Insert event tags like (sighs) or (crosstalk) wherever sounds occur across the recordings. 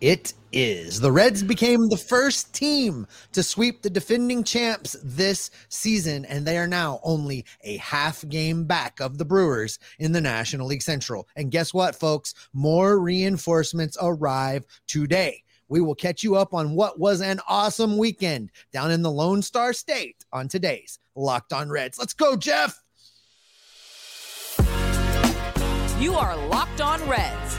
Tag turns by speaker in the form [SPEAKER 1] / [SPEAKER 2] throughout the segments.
[SPEAKER 1] it is. The Reds became the first team to sweep the defending champs this season, and they are now only a half game back of the Brewers in the National League Central. And guess what, folks? More reinforcements arrive today. We will catch you up on what was an awesome weekend down in the Lone Star State on today's Locked on Reds. Let's go, Jeff.
[SPEAKER 2] You are Locked on Reds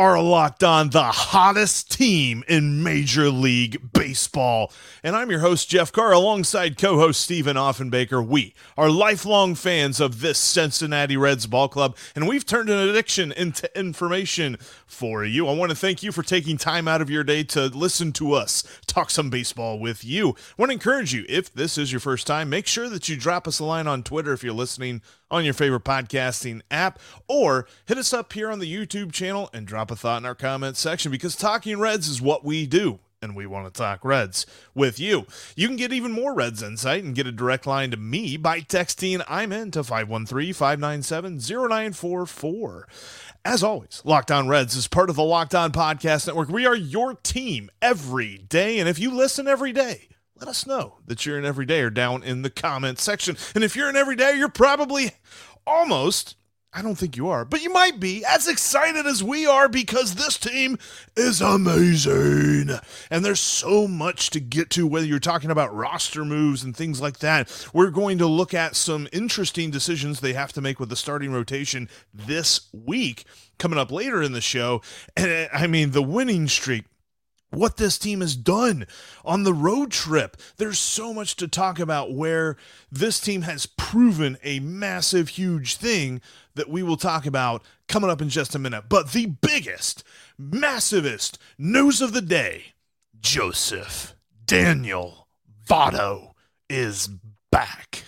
[SPEAKER 3] are locked on the hottest team in Major League Baseball. And I'm your host, Jeff Carr, alongside co host Stephen Offenbaker. We are lifelong fans of this Cincinnati Reds ball club, and we've turned an addiction into information for you. I want to thank you for taking time out of your day to listen to us talk some baseball with you. I want to encourage you, if this is your first time, make sure that you drop us a line on Twitter if you're listening on your favorite podcasting app, or hit us up here on the YouTube channel and drop a thought in our comments section because talking Reds is what we do. And we want to talk Reds with you. You can get even more Reds insight and get a direct line to me by texting I'm in to 513 597 0944. As always, Locked On Reds is part of the Locked On Podcast Network. We are your team every day. And if you listen every day, let us know that you're an everydayer down in the comments section. And if you're an everydayer, you're probably almost, I don't think you are, but you might be as excited as we are because this team is amazing. And there's so much to get to, whether you're talking about roster moves and things like that. We're going to look at some interesting decisions they have to make with the starting rotation this week coming up later in the show. And eh, I mean, the winning streak what this team has done on the road trip. There's so much to talk about where this team has proven a massive, huge thing that we will talk about coming up in just a minute. But the biggest, massivest news of the day Joseph Daniel Votto is back.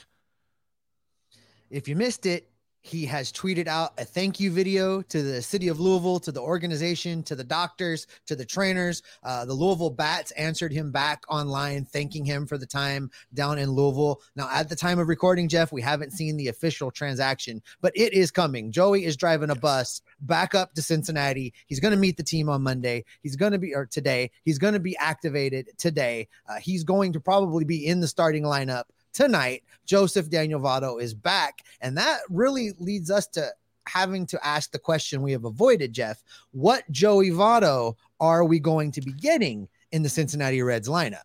[SPEAKER 1] If you missed it, He has tweeted out a thank you video to the city of Louisville, to the organization, to the doctors, to the trainers. Uh, the Louisville Bats answered him back online, thanking him for the time down in Louisville. Now, at the time of recording, Jeff, we haven't seen the official transaction, but it is coming. Joey is driving a bus back up to Cincinnati. He's going to meet the team on Monday. He's going to be, or today, he's going to be activated today. Uh, he's going to probably be in the starting lineup tonight, Joseph Daniel Votto is back. And that really leads us to having to ask the question we have avoided, Jeff. What Joey Votto are we going to be getting in the Cincinnati Reds lineup?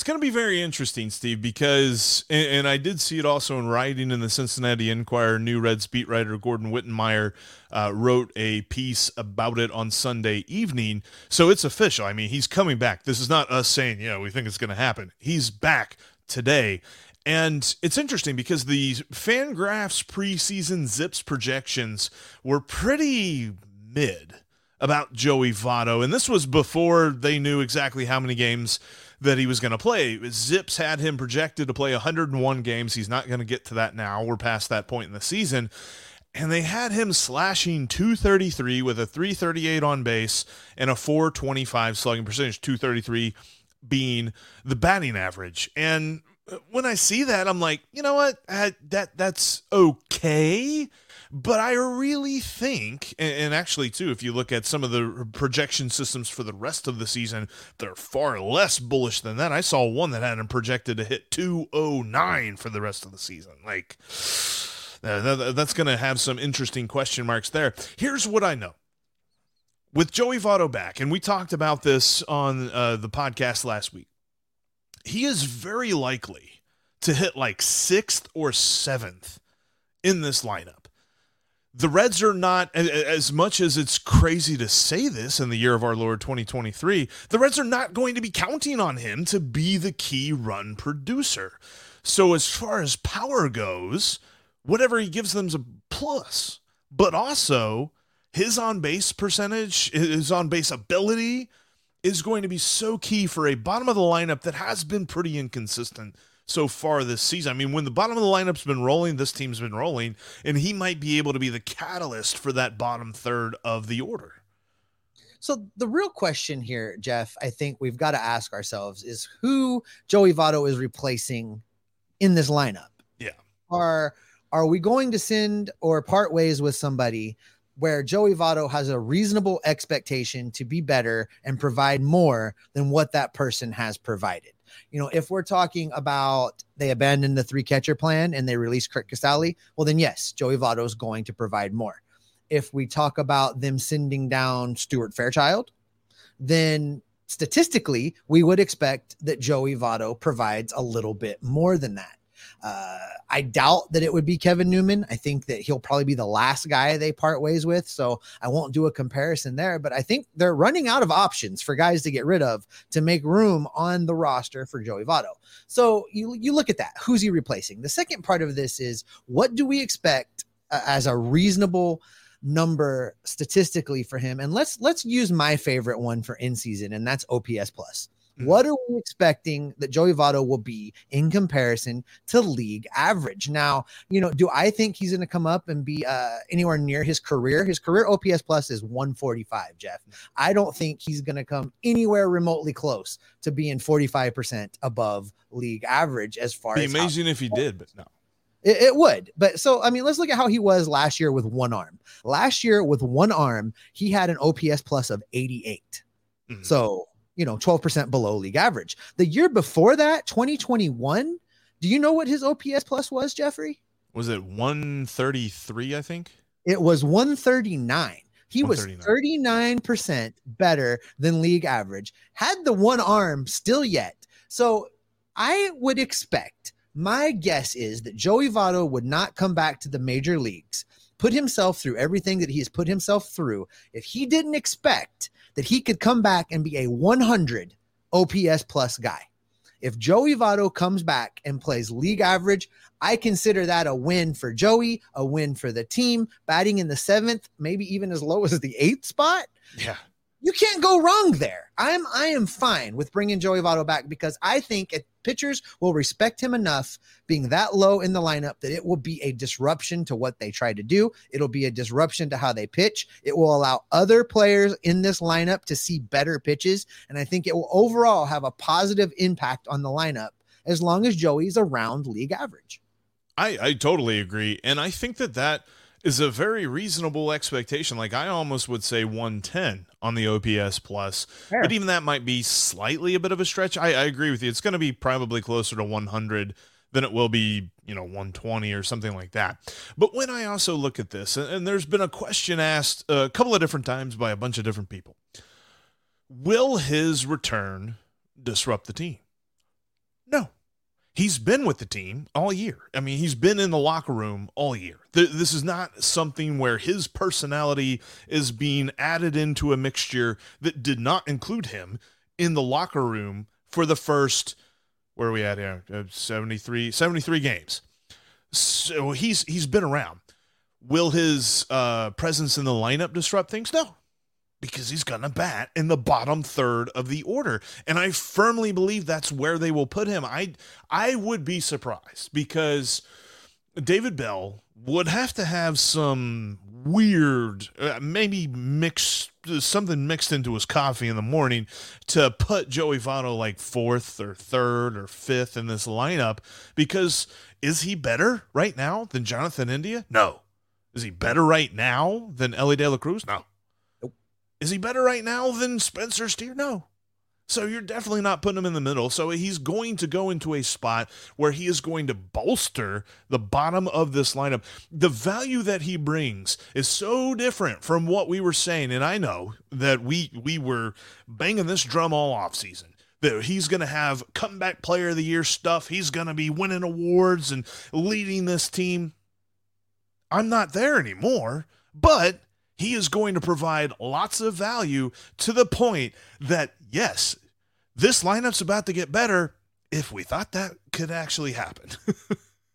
[SPEAKER 3] It's going to be very interesting, Steve, because, and, I did see it also in writing in the Cincinnati Enquirer. New Reds beat writer Gordon Wittenmyer uh, wrote a piece about it on Sunday evening. So it's official. I mean, he's coming back. This is not us saying, yeah, we think it's going to happen. He's back today. And it's interesting because the Fangraphs preseason Zips projections were pretty mid about Joey Votto. And this was before they knew exactly how many games that he was going to play. Zips had him projected to play 101 games. He's not going to get to that now. We're past that point in the season. And they had him slashing 233 with a 338 on base and a 425 slugging percentage, 233 being the batting average. And when I see that, I'm like, you know what? I, that that's okay. But I really think, and, and actually, too, if you look at some of the projection systems for the rest of the season, they're far less bullish than that. I saw one that had him projected to hit 209 for the rest of the season. Like, (sighs) uh, that's going to have some interesting question marks there. Here's what I know with Joey Votto back, and we talked about this on uh, the podcast last week he is very likely to hit like sixth or seventh in this lineup. The Reds are not, as much as it's crazy to say this in the year of our Lord 2023, the Reds are not going to be counting on him to be the key run producer. So, as far as power goes, whatever he gives them is a plus. But also, his on base percentage, his on base ability, is going to be so key for a bottom of the lineup that has been pretty inconsistent so far this season. I mean, when the bottom of the lineup's been rolling, this team's been rolling, and he might be able to be the catalyst for that bottom third of the order.
[SPEAKER 1] So the real question here, Jeff, I think we've got to ask ourselves is who Joey Votto is replacing in this lineup.
[SPEAKER 3] Yeah.
[SPEAKER 1] Are are we going to send or part ways with somebody where Joey Votto has a reasonable expectation to be better and provide more than what that person has provided. You know, if we're talking about they abandon the three catcher plan and they release Curt Casali, well, then yes, Joey Votto is going to provide more. If we talk about them sending down Stuart Fairchild, then statistically, we would expect that Joey Votto provides a little bit more than that. Uh, I doubt that it would be Kevin Newman. I think that he'll probably be the last guy they part ways with. So I won't do a comparison there, but I think they're running out of options for guys to get rid of to make room on the roster for Joey Votto. So you, you look at that. Who's he replacing? The second part of this is what do we expect uh, as a reasonable number statistically for him? And let's let's use my favorite one for in season, and that's OPS plus. Mm-hmm. What are we expecting that Joey Votto will be in comparison to league average? Now, you know, do I think he's going to come up and be uh, anywhere near his career? His career OPS plus is 145, Jeff. I don't think he's going to come anywhere remotely close to being 45% above league average as far
[SPEAKER 3] be
[SPEAKER 1] as
[SPEAKER 3] amazing if he did, but no.
[SPEAKER 1] It, it, would. But so, I mean, let's look at how he was last year with one arm. Last year with one arm, he had an OPS plus of 88. Mm-hmm. So you know, 12% below league average. The year before that, 2021, do you know what his OPS plus was, Jeffrey?
[SPEAKER 3] Was it 133, I think?
[SPEAKER 1] It was 139. He 139. was 39% better than league average. Had the one arm still yet. So I would expect, my guess is that Joey Votto would not come back to the major leagues, put himself through everything that he has put himself through. If he didn't expect that he could come back and be a 100 OPS plus guy. If Joey Votto comes back and plays league average, I consider that a win for Joey, a win for the team. Batting in the seventh, maybe even as low as the eighth spot.
[SPEAKER 3] Yeah.
[SPEAKER 1] you can't go wrong there. I'm I am fine with bringing Joey Votto back because I think it, pitchers will respect him enough being that low in the lineup that it will be a disruption to what they try to do. It'll be a disruption to how they pitch. It will allow other players in this lineup to see better pitches, and I think it will overall have a positive impact on the lineup as long as Joey's around league average.
[SPEAKER 3] I I totally agree, and I think that that is a very reasonable expectation. Like I almost would say 110 on the OPS plus, but even that might be slightly a bit of a stretch. I, I agree with you. It's going to be probably closer to 100 than it will be, you know, 120 or something like that. But when I also look at this, and, and there's been a question asked uh, a couple of different times by a bunch of different people, will his return disrupt the team? No he's been with the team all year. I mean, he's been in the locker room all year. Th- this is not something where his personality is being added into a mixture that did not include him in the locker room for the first where are we at here? Uh, 73 73 games. So he's he's been around. Will his uh, presence in the lineup disrupt things? No because he's going to bat in the bottom third of the order. And i firmly believe that's where they will put him. I i would be surprised because david bell would have to have some weird uh, maybe mixed something mixed into his coffee in the morning to put joey votto like fourth or third or fifth in this lineup. Because is he better right now than jonathan india? No. Is he better right now than elly de la cruz? No is he better right now than Spencer Steer? No. So you're definitely not putting him in the middle. So he's going to go into a spot where he is going to bolster the bottom of this lineup. The value that he brings is so different from what we were saying. And I know that we we were banging this drum all off season. That he's going to have comeback player of the year stuff. He's going to be winning awards and leading this team. I'm not there anymore, but he is going to provide lots of value to the point that, yes, this lineup's about to get better if we thought that could actually happen.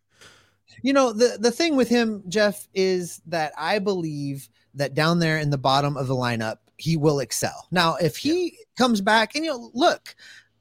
[SPEAKER 3] (laughs)
[SPEAKER 1] you know, the, the thing with him, Jeff, is that I believe that down there in the bottom of the lineup, he will excel. Now, if he yeah. comes back and you know, look,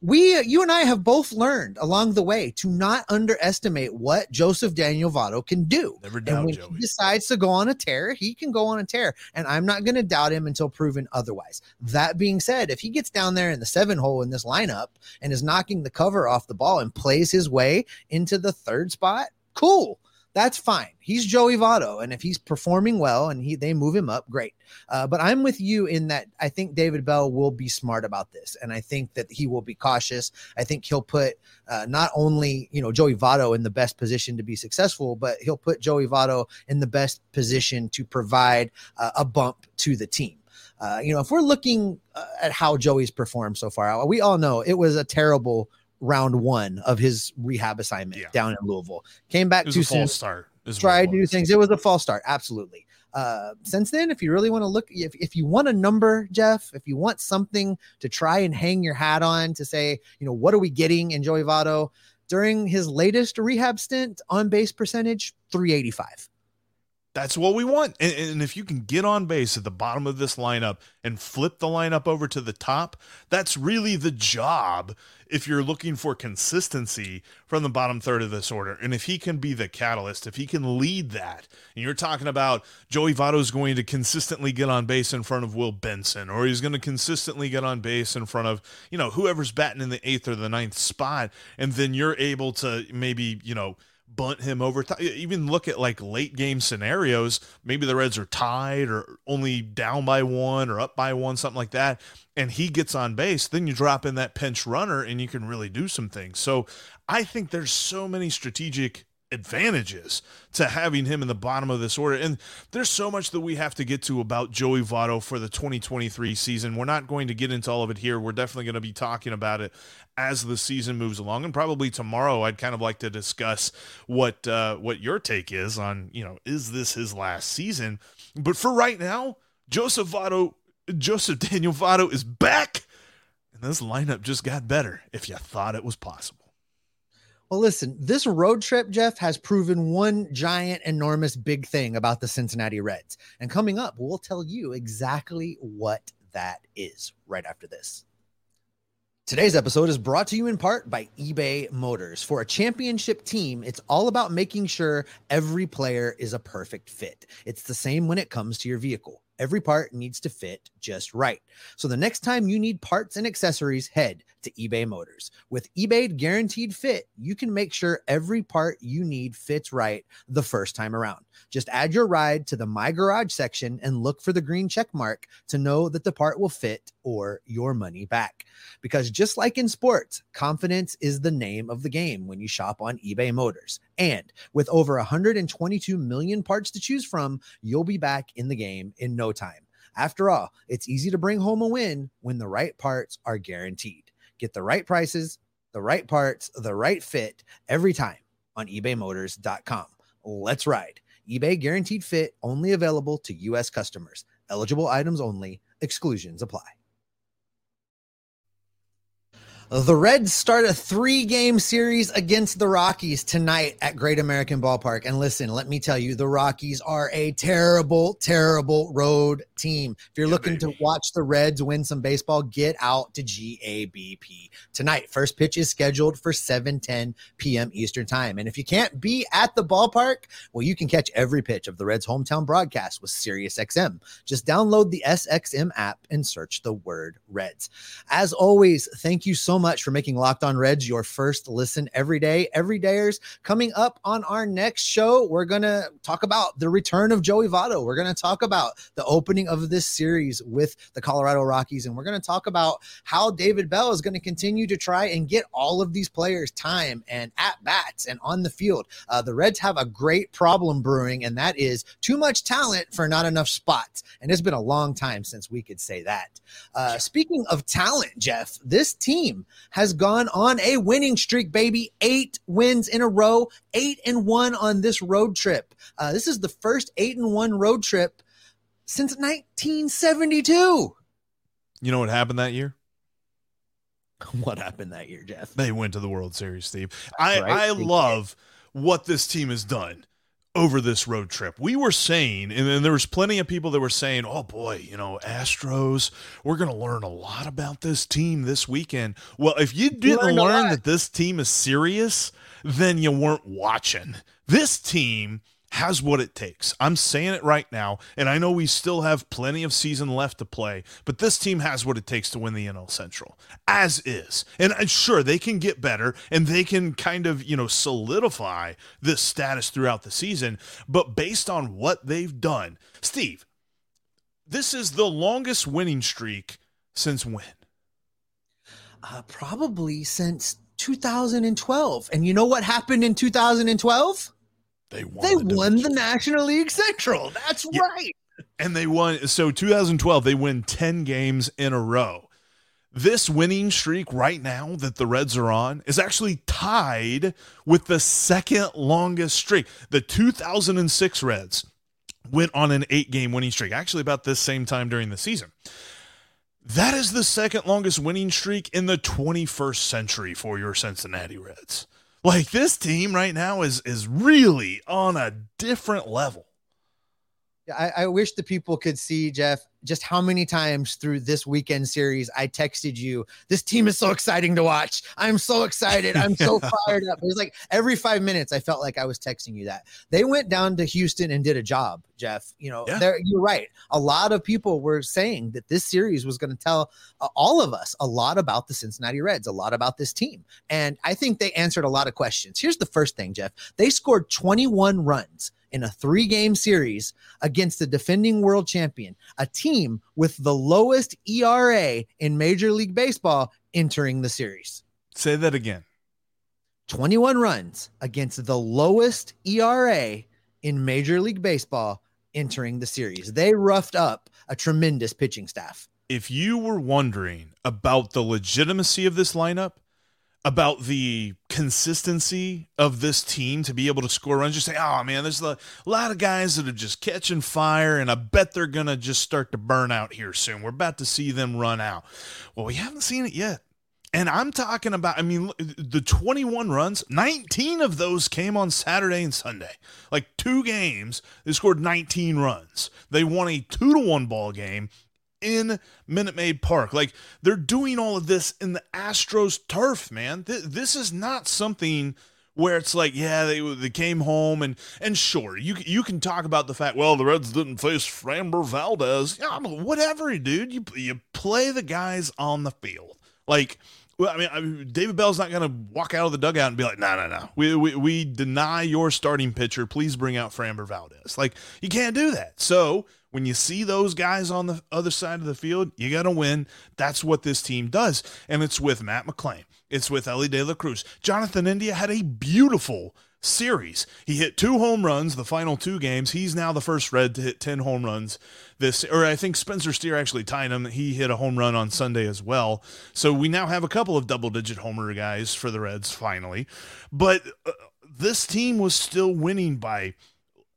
[SPEAKER 1] we you and I have both learned along the way to not underestimate what Joseph Daniel Votto can do.
[SPEAKER 3] Never doubt
[SPEAKER 1] and when
[SPEAKER 3] Joey.
[SPEAKER 1] he decides to go on a tear, he can go on a tear. And I'm not going to doubt him until proven otherwise. That being said, if he gets down there in the seven hole in this lineup and is knocking the cover off the ball and plays his way into the third spot, cool that's fine. He's Joey Votto, and if he's performing well and he they move him up, great. Uh, but I'm with you in that I think David Bell will be smart about this, and I think that he will be cautious. I think he'll put uh, not only you know Joey Votto in the best position to be successful, but he'll put Joey Votto in the best position to provide uh, a bump to the team. Uh, you know, if we're looking uh, at how Joey's performed so far, we all know it was a terrible round one of his rehab assignment yeah. down in Louisville. Came back too soon.
[SPEAKER 3] Start.
[SPEAKER 1] Tried do things. It was a false start. Absolutely. Uh, since then, if you really want to look, if, if you want a number, Jeff, if you want something to try and hang your hat on to say, you know, what are we getting in Joey Votto during his latest rehab stint on base percentage, 385.
[SPEAKER 3] That's what we want. And, and, if you can get on base at the bottom of this lineup and flip the lineup over to the top, that's really the job if you're looking for consistency from the bottom third of this order. And if he can be the catalyst, if he can lead that, and you're talking about Joey Votto is going to consistently get on base in front of Will Benson, or he's going to consistently get on base in front of, you know, whoever's batting in the eighth or the ninth spot, and then you're able to maybe, you know, bunt him over. Even look at like late game scenarios. Maybe the Reds are tied or only down by one or up by one, something like that. And he gets on base. Then you drop in that pinch runner and you can really do some things. So I think there's so many strategic advantages to having him in the bottom of this order. And there's so much that we have to get to about Joey Votto for the 2023 season. We're not going to get into all of it here. We're definitely going to be talking about it as the season moves along. And probably tomorrow, I'd kind of like to discuss what uh, what your take is on, you know, is this his last season? But for right now, Joseph Votto, Joseph (laughs) Daniel Votto is back. And this lineup just got better if you thought it was possible.
[SPEAKER 1] Well, listen, this road trip, Jeff, has proven one giant, enormous, big thing about the Cincinnati Reds. And coming up, we'll tell you exactly what that is right after this. Today's episode is brought to you in part by eBay Motors. For a championship team, it's all about making sure every player is a perfect fit. It's the same when it comes to your vehicle. Every part needs to fit just right. So the next time you need parts and accessories, head to eBay Motors. With eBay Guaranteed Fit, you can make sure every part you need fits right the first time around. Just add your ride to the My Garage section and look for the green check mark to know that the part will fit or your money back. Because just like in sports, confidence is the name of the game when you shop on eBay Motors. And with over 122 million parts to choose from, you'll be back in the game in no time. After all, it's easy to bring home a win when the right parts are guaranteed. Get the right prices, the right parts, the right fit every time on ebaymotors.com. Let's ride. eBay guaranteed fit only available to U.S. customers. Eligible items only, exclusions apply. The Reds start a three game series against the Rockies tonight at Great American Ballpark. And listen, let me tell you, the Rockies are a terrible, terrible road team. If you're
[SPEAKER 3] Yeah,
[SPEAKER 1] looking
[SPEAKER 3] baby.
[SPEAKER 1] to watch the Reds win some baseball, get out to GABP tonight. First pitch is scheduled for 7 10 p.m. Eastern Time. And if you can't be at the ballpark, well, you can catch every pitch of the Reds' hometown broadcast with SiriusXM. Just download the SXM app and search the word Reds. As always, thank you so much for making Locked On Reds your first listen every day. Everydayers, coming up on our next show, we're going to talk about the return of Joey Votto. We're going to talk about the opening of this series with the Colorado Rockies, and we're going to talk about how David Bell is going to continue to try and get all of these players time and at bats and on the field. Uh, the Reds have a great problem brewing, and that is too much talent for not enough spots. And it's been a long time since we could say that. Uh, speaking of talent, Jeff, this team has gone on a winning streak, baby. Eight wins in a row, eight and one on this road trip. Uh, this is the first eight and one road trip since 1972.
[SPEAKER 3] You know what happened that year? (laughs)
[SPEAKER 1] What happened that year, Jeff?
[SPEAKER 3] They went to the World Series, Steve. I,
[SPEAKER 1] right.
[SPEAKER 3] I love what this team has done over this road trip. We were saying, and then there was plenty of people that were saying, "Oh boy, you know, Astros, we're going to learn a lot about this team this weekend." Well, if you didn't
[SPEAKER 1] learned
[SPEAKER 3] learn that this team is serious, then you weren't watching. This team has what it takes. I'm saying it right now, and I know we still have plenty of season left to play, but this team has what it takes to win the NL Central, as is. And sure, they can get better and they can kind of, you know, solidify this status throughout the season, but based on what they've done, Steve, this is the longest winning streak since when?
[SPEAKER 1] Uh, probably since 2012. And you know what happened in 2012?
[SPEAKER 3] They won.
[SPEAKER 1] They
[SPEAKER 3] the
[SPEAKER 1] won the. National League Central. That's
[SPEAKER 3] Yeah.
[SPEAKER 1] right.
[SPEAKER 3] and they won so 2012 they win 10 games in a row this winning streak right now that the reds are on is actually tied with the second longest streak the 2006 reds went on an eight game winning streak actually about this same time during the season that is the second longest winning streak in the 21st century for your cincinnati reds like this team right now is is really on a different level.
[SPEAKER 1] Yeah, I, I wish the people could see, Jeff, just how many times through this weekend series I texted you, this team is so exciting to watch. I'm so excited. I'm so (laughs) fired up. It was like every five minutes, I felt like I was texting you that. They went down to Houston and did a job, Jeff. You know,
[SPEAKER 3] Yeah.
[SPEAKER 1] you're right. A lot of people were saying that this series was going to tell uh, all of us a lot about the Cincinnati Reds, a lot about this team. And I think they answered a lot of questions. Here's the first thing, Jeff. They scored 21 runs in a three game series against the defending world champion, a team with the lowest ERA in Major League Baseball entering the series.
[SPEAKER 3] say that again
[SPEAKER 1] 21 runs against the lowest ERA in Major League Baseball entering the series. They roughed up a tremendous pitching staff.
[SPEAKER 3] if you were wondering about the legitimacy of this lineup, about the consistency of this team to be able to score runs, you say, oh man, there's a lot of guys that are just catching fire, and I bet they're going to just start to burn out here soon. We're about to see them run out. Well, we haven't seen it yet. And I'm talking about, I mean, the 21 runs, 19 of those came on Saturday and Sunday. Like two games, they scored 19 runs. They won a two to one ball game in Minute Maid Park. Like they're doing all of this in the Astros turf, man. Th- this is not something where it's like, yeah, they they came home and and sure, you you can talk about the fact, well, the Reds didn't face Framber Valdez, yeah, whatever, dude. You you play the guys on the field, like. Well, I mean, I David Bell's not going to walk out of the dugout and be like, "No, no, no, we, we we deny your starting pitcher. Please bring out Framber Valdez." Like, you can't do that. So when you see those guys on the other side of the field, you got to win. That's what this team does, and it's with Matt McLain. It's with Elly De La Cruz. Jonathan India had a beautiful series. He hit two home runs the final two games. He's now the first Red to hit 10 home runs this or I think Spencer Steer actually tied him. He hit a home run on Sunday as well. So we now have a couple of double digit homer guys for the Reds finally. But uh, this team was still winning by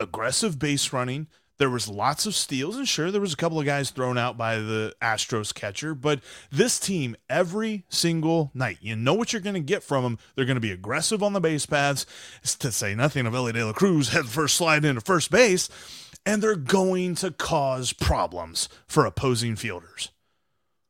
[SPEAKER 3] aggressive base running, there was lots of steals, and sure, there was a couple of guys thrown out by the Astros catcher, but this team, every single night, you know what you're going to get from them. They're going to be aggressive on the base paths, to say nothing of Elly De La Cruz, (laughs) head first slide into first base, and they're going to cause problems for opposing fielders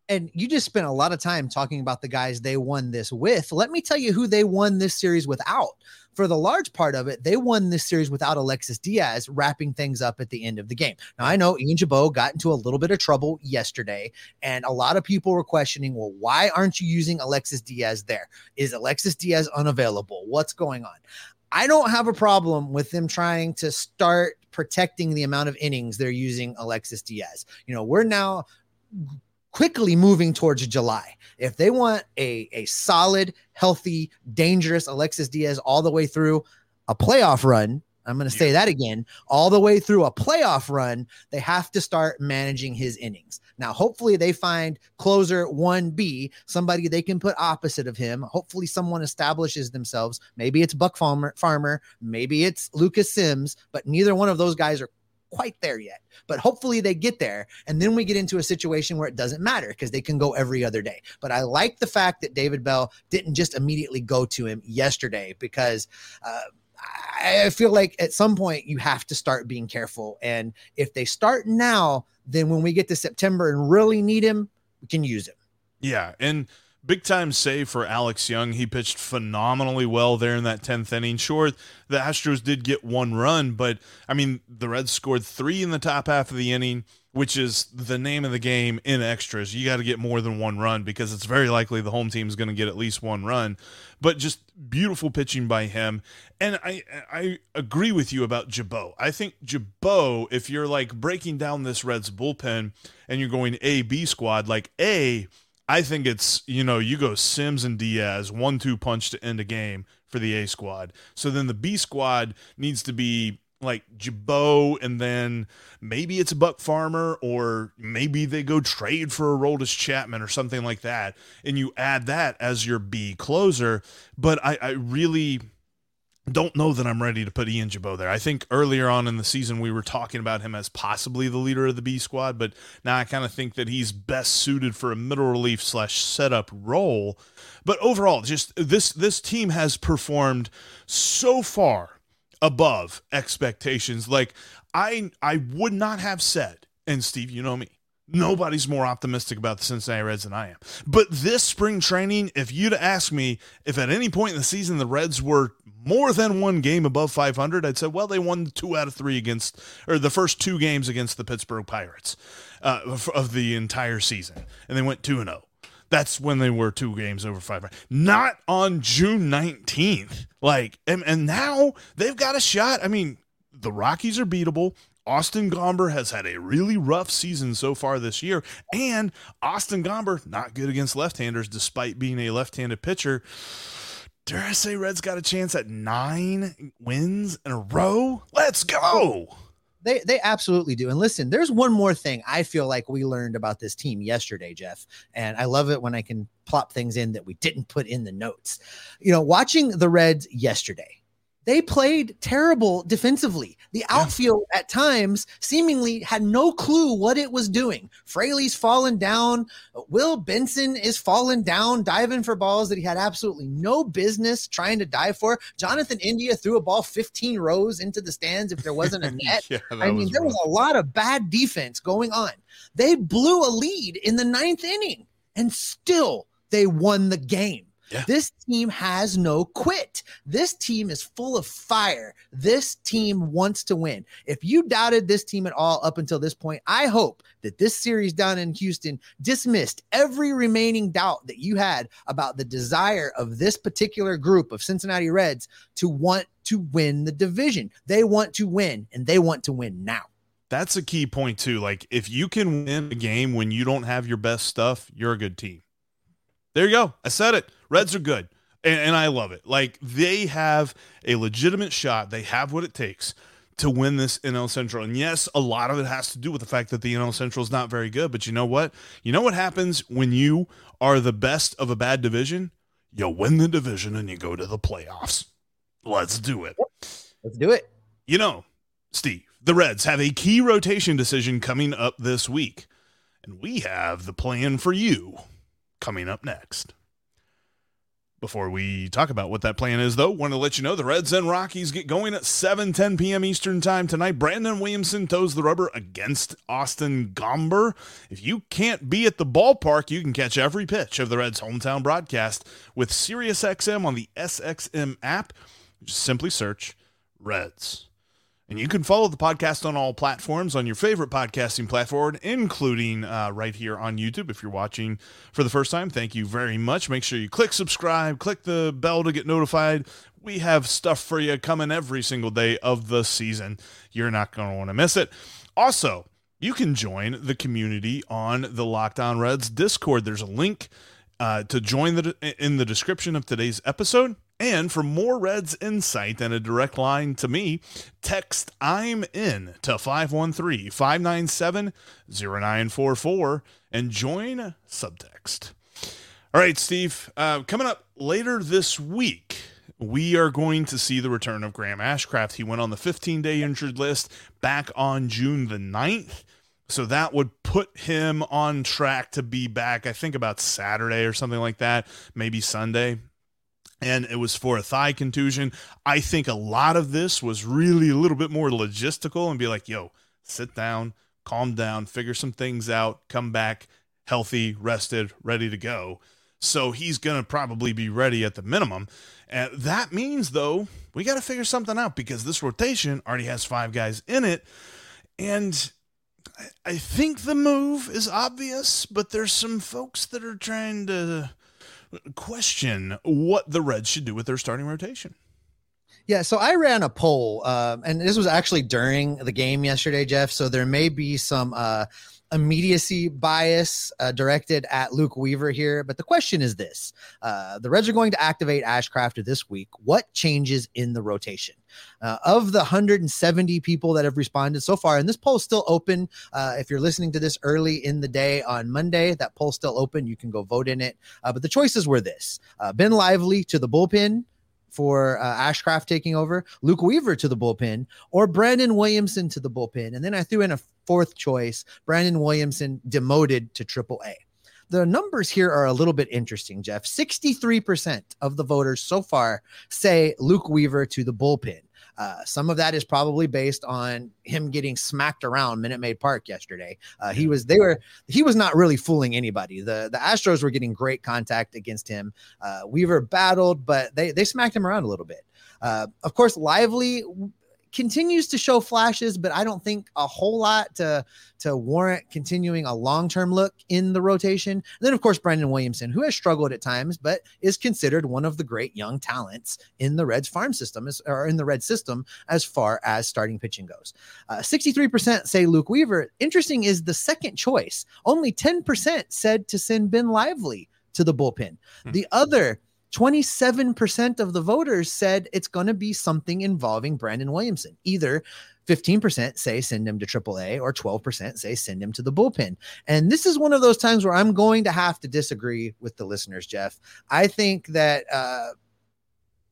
[SPEAKER 1] and you just spent a lot of time talking about the guys they won this with. Let me tell you who they won this series without. For the large part of it, they won this series without Alexis Diaz wrapping things up at the end of the game. Now, I know Ian Gibaut got into a little bit of trouble yesterday, and a lot of people were questioning, well, why aren't you using Alexis Diaz there? Is Alexis Diaz unavailable? What's going on? I don't have a problem with them trying to start protecting the amount of innings they're using Alexis Diaz. You know, we're now quickly moving towards July. If they want a, a solid, healthy, dangerous Alexis Diaz all the way through a playoff run, I'm going to say that again, all the way through a playoff run, they have to start managing his innings. Now, hopefully, they find closer 1B, somebody they can put opposite of him. Hopefully, someone establishes themselves. Maybe it's Buck Farmer, Farmer, maybe it's Lucas Sims, but neither one of those guys are quite there yet, but hopefully they get there. And then we get into a situation where it doesn't matter because they can go every other day. But I like the fact that David Bell didn't just immediately go to him yesterday because uh, I feel like at some point you have to start being careful. And if they start now, then when we get to September and really need him, we can use him.
[SPEAKER 3] Yeah. And Big time save for Alex Young. He pitched phenomenally well there in that 10th inning. Sure, the Astros did get one run, but I mean, the Reds scored three in the top half of the inning, which is the name of the game in extras. You got to get more than one run because it's very likely the home team is going to get at least one run. But just beautiful pitching by him. And I I agree with you about Gibaut. I think Gibaut, if you're like breaking down this Reds bullpen and you're going A B squad, like A I think it's, you know, you go Sims and Diaz, one two punch to end a game for the A squad. So then the B squad needs to be like Gibaut, and then maybe it's a Buck Farmer, or maybe they go trade for a Aroldis Chapman or something like that. And you add that as your B closer. But I, I really don't know that I'm ready to put Ian Gibaut there. I think earlier on in the season we were talking about him as possibly the leader of the B squad, but now I kind of think that he's best suited for a middle relief slash setup role. But overall, just this this team has performed so far above expectations. Like I I would not have said, and Steve, you know me, Nobody's more optimistic about the Cincinnati Reds than I am. But this spring training, if you'd ask me if at any point in the season the Reds were more than one game above 500, I'd say, well, they won two out of three against, or the first two games against the Pittsburgh Pirates uh, of the entire season. And they went 2 and 0. That's when they were two games over 500. Not on June 19th. Like, and, and now they've got a shot. I mean, the Rockies are beatable. Austin Gomber has had a really rough season so far this year, and Austin Gomber not good against left-handers despite being a left-handed pitcher. Dare I say Reds got a chance at nine wins in a row? Let's go.
[SPEAKER 1] They they absolutely do. And listen, there's one more thing I feel like we learned about this team yesterday, Jeff. And I love it when I can plop things in that we didn't put in the notes. You know, watching the Reds yesterday, they played terrible defensively. The outfield yeah. at times seemingly had no clue what it was doing. Fraley's fallen down. Will Benson is falling down, diving for balls that he had absolutely no business trying to dive for. Jonathan India threw a ball 15 rows into the stands if there wasn't a (laughs) net. yeah, I mean, there rough. was a lot of bad defense going on. They blew a lead in the ninth inning and still they won the game. Yeah. This team has no quit. This team is full of fire. This team wants to win. If you doubted this team at all up until this point, I hope that this series down in Houston dismissed every remaining doubt that you had about the desire of this particular group of Cincinnati Reds to want to win the division. They want to win and they want to win now.
[SPEAKER 3] That's a key point too. Like if you can win a game when you don't have your best stuff, you're a good team. There you go. I said it. Reds are good. And, and, I love it. Like they have a legitimate shot. They have what it takes to win this NL Central. And yes, a lot of it has to do with the fact that the NL Central is not very good. But you know what? You know what happens when you are the best of a bad division? You win the division and you go to the playoffs. Let's do it.
[SPEAKER 1] Let's do it.
[SPEAKER 3] You know, Steve, the Reds have a key rotation decision coming up this week. And we have the plan for you coming up next. Before we talk about what that plan is, though, want to let you know the Reds and Rockies get going at 7 10 p.m. Eastern Time tonight. Brandon Williamson toes the rubber against Austin Gomber. If you can't be at the ballpark, you can catch every pitch of the Reds' hometown broadcast with SiriusXM on the SXM app. Just simply search Reds. And you can follow the podcast on all platforms on your favorite podcasting platform, including uh, right here on YouTube. If you're watching for the first time, thank you very much. Make sure you click subscribe, click the bell to get notified. We have stuff for you coming every single day of the season. You're not going to want to miss it. Also, you can join the community on the Locked On Reds Discord. There's a link uh, to join the, in the description of today's episode. And for more Reds insight and a direct line to me, text I'm in to 513 597 0944 and join subtext. All right, Steve, uh, coming up later this week, we are going to see the return of Graham Ashcraft. He went on the 15 day injured list back on June the 9th. So that would put him on track to be back, I think about Saturday or something like that, maybe Sunday and it was for a thigh contusion. I think a lot of this was really a little bit more logistical and be like, yo, sit down, calm down, figure some things out, come back healthy, rested, ready to go. So he's going to probably be ready at the minimum. And that means, though, we got to figure something out because this rotation already has five guys in it. And I think the move is obvious, but there's some folks that are trying to question what the Reds should do with their starting rotation.
[SPEAKER 1] Yeah, so I ran a poll, uh, and this was actually during the game yesterday, Jeff. So there may be some uh, immediacy bias uh, directed at Luke Weaver here. But the question is this uh, the Reds are going to activate Ashcraft this week. What changes in the rotation? Uh, of the 170 people that have responded so far, and this poll is still open. Uh, if you're listening to this early in the day on Monday, that poll's still open. You can go vote in it. Uh, but the choices were this uh, Ben Lively to the bullpen for uh, Ashcraft taking over, Luke Weaver to the bullpen, or Brandon Williamson to the bullpen. And then I threw in a fourth choice, Brandon Williamson demoted to Triple A. The numbers here are a little bit interesting, Jeff. 63% of the voters so far say Luke Weaver to the bullpen. Uh, some of that is probably based on him getting smacked around Minute Maid Park yesterday. Uh, he was they were he was not really fooling anybody. The the Astros were getting great contact against him. Uh, Weaver battled, but they they smacked him around a little bit. Uh, of course, Lively continues to show flashes, but I don't think a whole lot to to warrant continuing a long term look in the rotation. And then, of course, Brandon Williamson, who has struggled at times, but is considered one of the great young talents in the Reds farm system, or in the Red system, as far as starting pitching goes. Uh, 63% say Luke Weaver. Interesting is the second choice. Only 10% said to send Ben Lively to the bullpen. Hmm. The other 27% of the voters said it's going to be something involving Brandon Williamson. Either 15% say send him to AAA or 12% say send him to the bullpen. And this is one of those times where I'm going to have to disagree with the listeners, Jeff. I think that uh,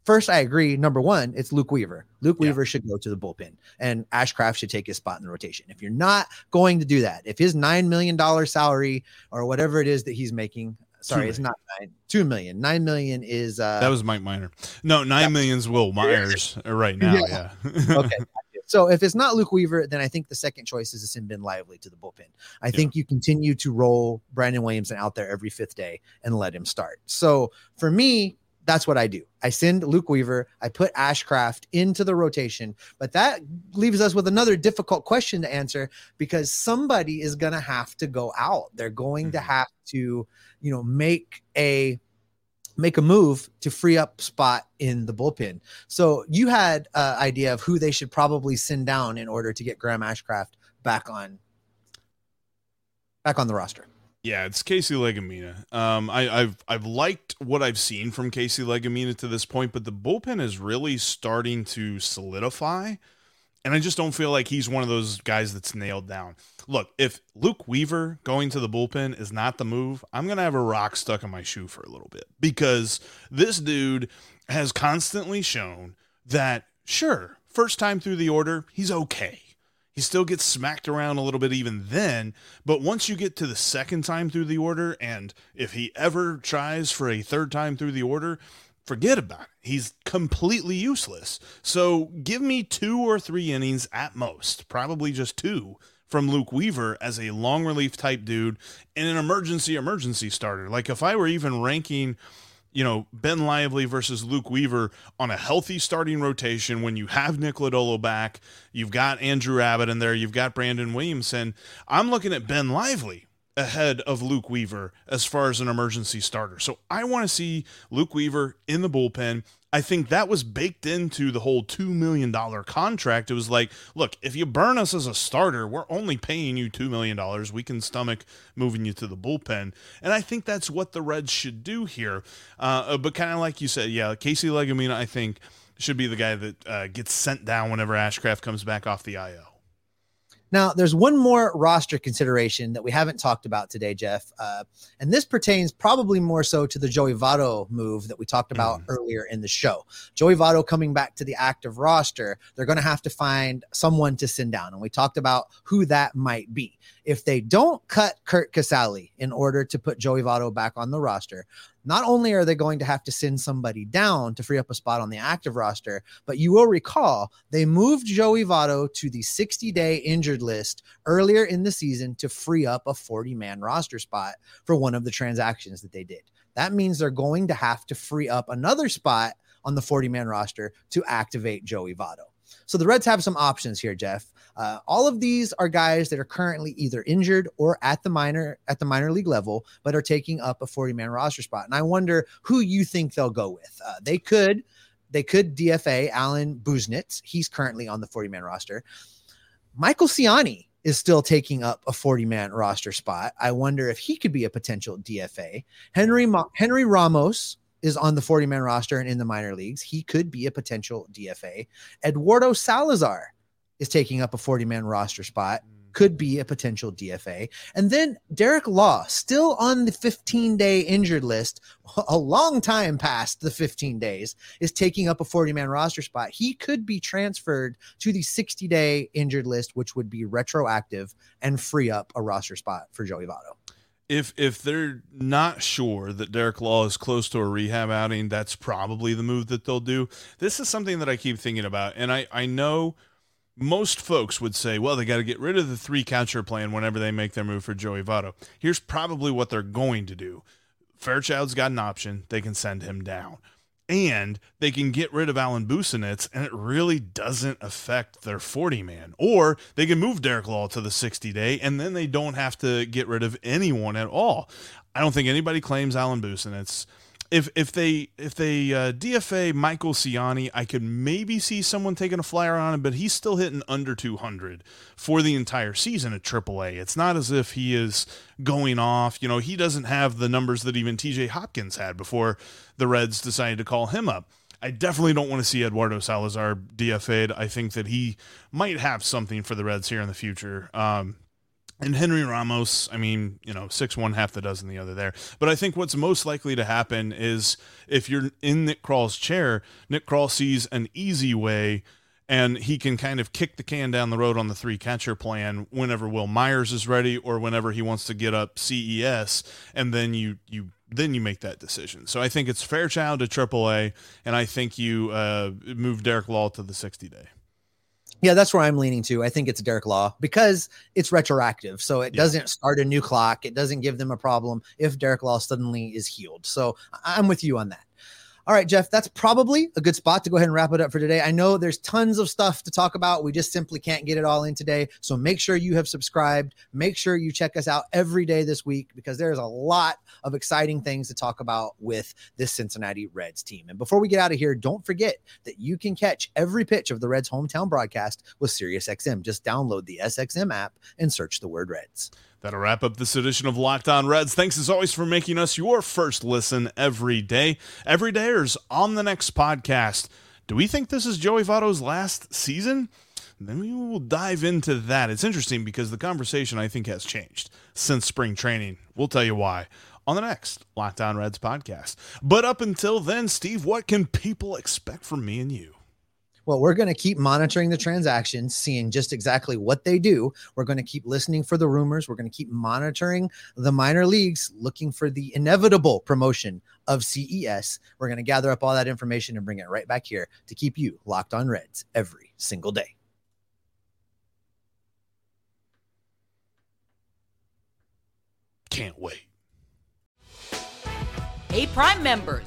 [SPEAKER 1] first, I agree. Number one, it's Luke Weaver. Luke
[SPEAKER 3] Yeah.
[SPEAKER 1] Weaver should go to the bullpen, and Ashcraft should take his spot in the rotation. If you're not going to do that, if his nine million dollar salary or whatever it is that he's making, sorry, it's
[SPEAKER 3] million.
[SPEAKER 1] not nine, two million. Nine million is uh,
[SPEAKER 3] that was Mike Minor. No, nine million's Wil Myers uh, right now. Yeah. (laughs)
[SPEAKER 1] okay. (laughs) So if it's not Luke Weaver, then I think the second choice is to send Ben Lively to the bullpen. I think you continue to roll Brandon Williamson out there every fifth day and let him start. So for me, that's what I do. I send Luke Weaver, I put Ashcraft into the rotation, but that leaves us with another difficult question to answer because somebody is going to have to go out. They're going to
[SPEAKER 3] Mhm.
[SPEAKER 1] have to, you know, make a make a move to free up spot in the bullpen. So you had an idea of who they should probably send down in order to get Graham Ashcraft back on back on the roster.
[SPEAKER 3] Yeah, it's Casey Legumina. Um, I, I've I've liked what I've seen from Casey Legumina to this point, but the bullpen is really starting to solidify, and I just don't feel like he's one of those guys that's nailed down. Look, if Luke Weaver going to the bullpen is not the move, I'm gonna have a rock stuck in my shoe for a little bit because this dude has constantly shown that sure, first time through the order, he's okay. He still gets smacked around a little bit even then, but once you get to the second time through the order, and if he ever tries for a third time through the order, forget about it. He's completely useless. So give me two or three innings at most, probably just two from Luke Weaver as a long relief type dude and an emergency emergency starter. Like if I were even ranking you know, Ben Lively versus Luke Weaver on a healthy starting rotation when you have Nick Lodolo back, you've got Andrew Abbott in there, you've got Brandon Williamson. I'm looking at Ben Lively ahead of Luke Weaver as far as an emergency starter. So I want to see Luke Weaver in the bullpen. I think that was baked into the whole $2 million contract. It was like, look, if you burn us as a starter, we're only paying you $2 million. We can stomach moving you to the bullpen. And I think that's what the Reds should do here. Uh, but kind of like you said, yeah, Casey Legumina, I think, should be the guy that uh, gets sent down whenever Ashcraft comes back off the IL.
[SPEAKER 1] Now, there's one more roster consideration that we haven't talked about today, Jeff. Uh, and this pertains probably more so to the Joey Votto move that we talked about earlier in the show. Joey Votto coming back to the active roster, they're going to have to find someone to send down. And we talked about who that might be. If they don't cut Curt Casali in order to put Joey Votto back on the roster, not only are they going to have to send somebody down to free up a spot on the active roster, but you will recall they moved Joey Votto to the 60 day injured list earlier in the season to free up a 40 man roster spot for one of the transactions that they did. That means they're going to have to free up another spot on the 40 man roster to activate Joey Votto. So the Reds have some options here, Jeff. Uh, all of these are guys that are currently either injured or at the minor at the minor league level, but are taking up a 40 man roster spot. And I wonder who you think they'll go with. Uh, they could they could DFA Alan Busenitz. He's currently on the 40 man roster. Michael Siani is still taking up a 40 man roster spot. I wonder if he could be a potential DFA. Henry Henry Ramos is on the 40 man roster and in the minor leagues. He could be a potential DFA. Eduardo Salazar is taking up a 40 man roster spot, mm. could be a potential DFA. And then Derek Law, still on the 15 day injured list, (laughs) a long time past the 15 days, is taking up a 40 man roster spot. He could be transferred to the 60 day injured list, which would be retroactive and free up a roster spot for Joey Votto.
[SPEAKER 3] if if they're not sure that Derek Law is close to a rehab outing, that's probably the move that they'll do. This is something that I keep thinking about, and I I know most folks would say, well, they got to get rid of the three catcher plan whenever they make their move for Joey Votto. Here's probably what they're going to do. Fairchild's got an option; they can send him down. And they can get rid of Alan Busenitz, and it really doesn't affect their 40 man. Or they can move Derek Law to the 60 day, and then they don't have to get rid of anyone at all. I don't think anybody claims Alan Busenitz. If if they if they uh, DFA Michael Siani, I could maybe see someone taking a flyer on him, but he's still hitting under 200 for the entire season at AAA. It's not as if he is going off. You know, he doesn't have the numbers that even TJ Hopkins had before the Reds decided to call him up. I definitely don't want to see Eduardo Salazar DFA'd. I think that he might have something for the Reds here in the future. Um, And Henry Ramos, I mean, you know, six one half the dozen the other there. But I think what's most likely to happen is if you're in Nick Krall's chair, Nick Krall sees an easy way and he can kind of kick the can down the road on the three catcher plan whenever Wil Myers is ready or whenever he wants to get up CES, and then you you then you make that decision. So I think it's Fairchild to AAA, and I think you uh, move Derek Law to the 60 day.
[SPEAKER 1] Yeah, that's where I'm leaning to. I think it's Derek Law because it's retroactive. So it
[SPEAKER 3] Yeah.
[SPEAKER 1] doesn't start a new clock. It doesn't give them a problem if Derek Law suddenly is healed. So I'm with you on that. All right, Jeff, that's probably a good spot to go ahead and wrap it up for today. I know there's tons of stuff to talk about. We just simply can't get it all in today. So make sure you have subscribed. Make sure you check us out every day this week because there's a lot of exciting things to talk about with this Cincinnati Reds team. And before we get out of here, don't forget that you can catch every pitch of the Reds hometown broadcast with SiriusXM. Just download the SXM app and search the word Reds.
[SPEAKER 3] That'll wrap up this edition of Locked On Reds. Thanks as always for making us your first listen every day. Every dayers on the next podcast. Do we think this is Joey Votto's last season? Then we will dive into that. It's interesting because the conversation I think has changed since spring training. We'll tell you why on the next Locked On Reds podcast. But up until then, Steve, what can people expect from me and you?
[SPEAKER 1] Well, we're going to keep monitoring the transactions, seeing just exactly what they do. We're going to keep listening for the rumors. We're going to keep monitoring the minor leagues, looking for the inevitable promotion of CES. We're going to gather up all that information and bring it right back here to keep you locked on Reds every single day.
[SPEAKER 3] Can't wait.
[SPEAKER 2] Hey, Prime members,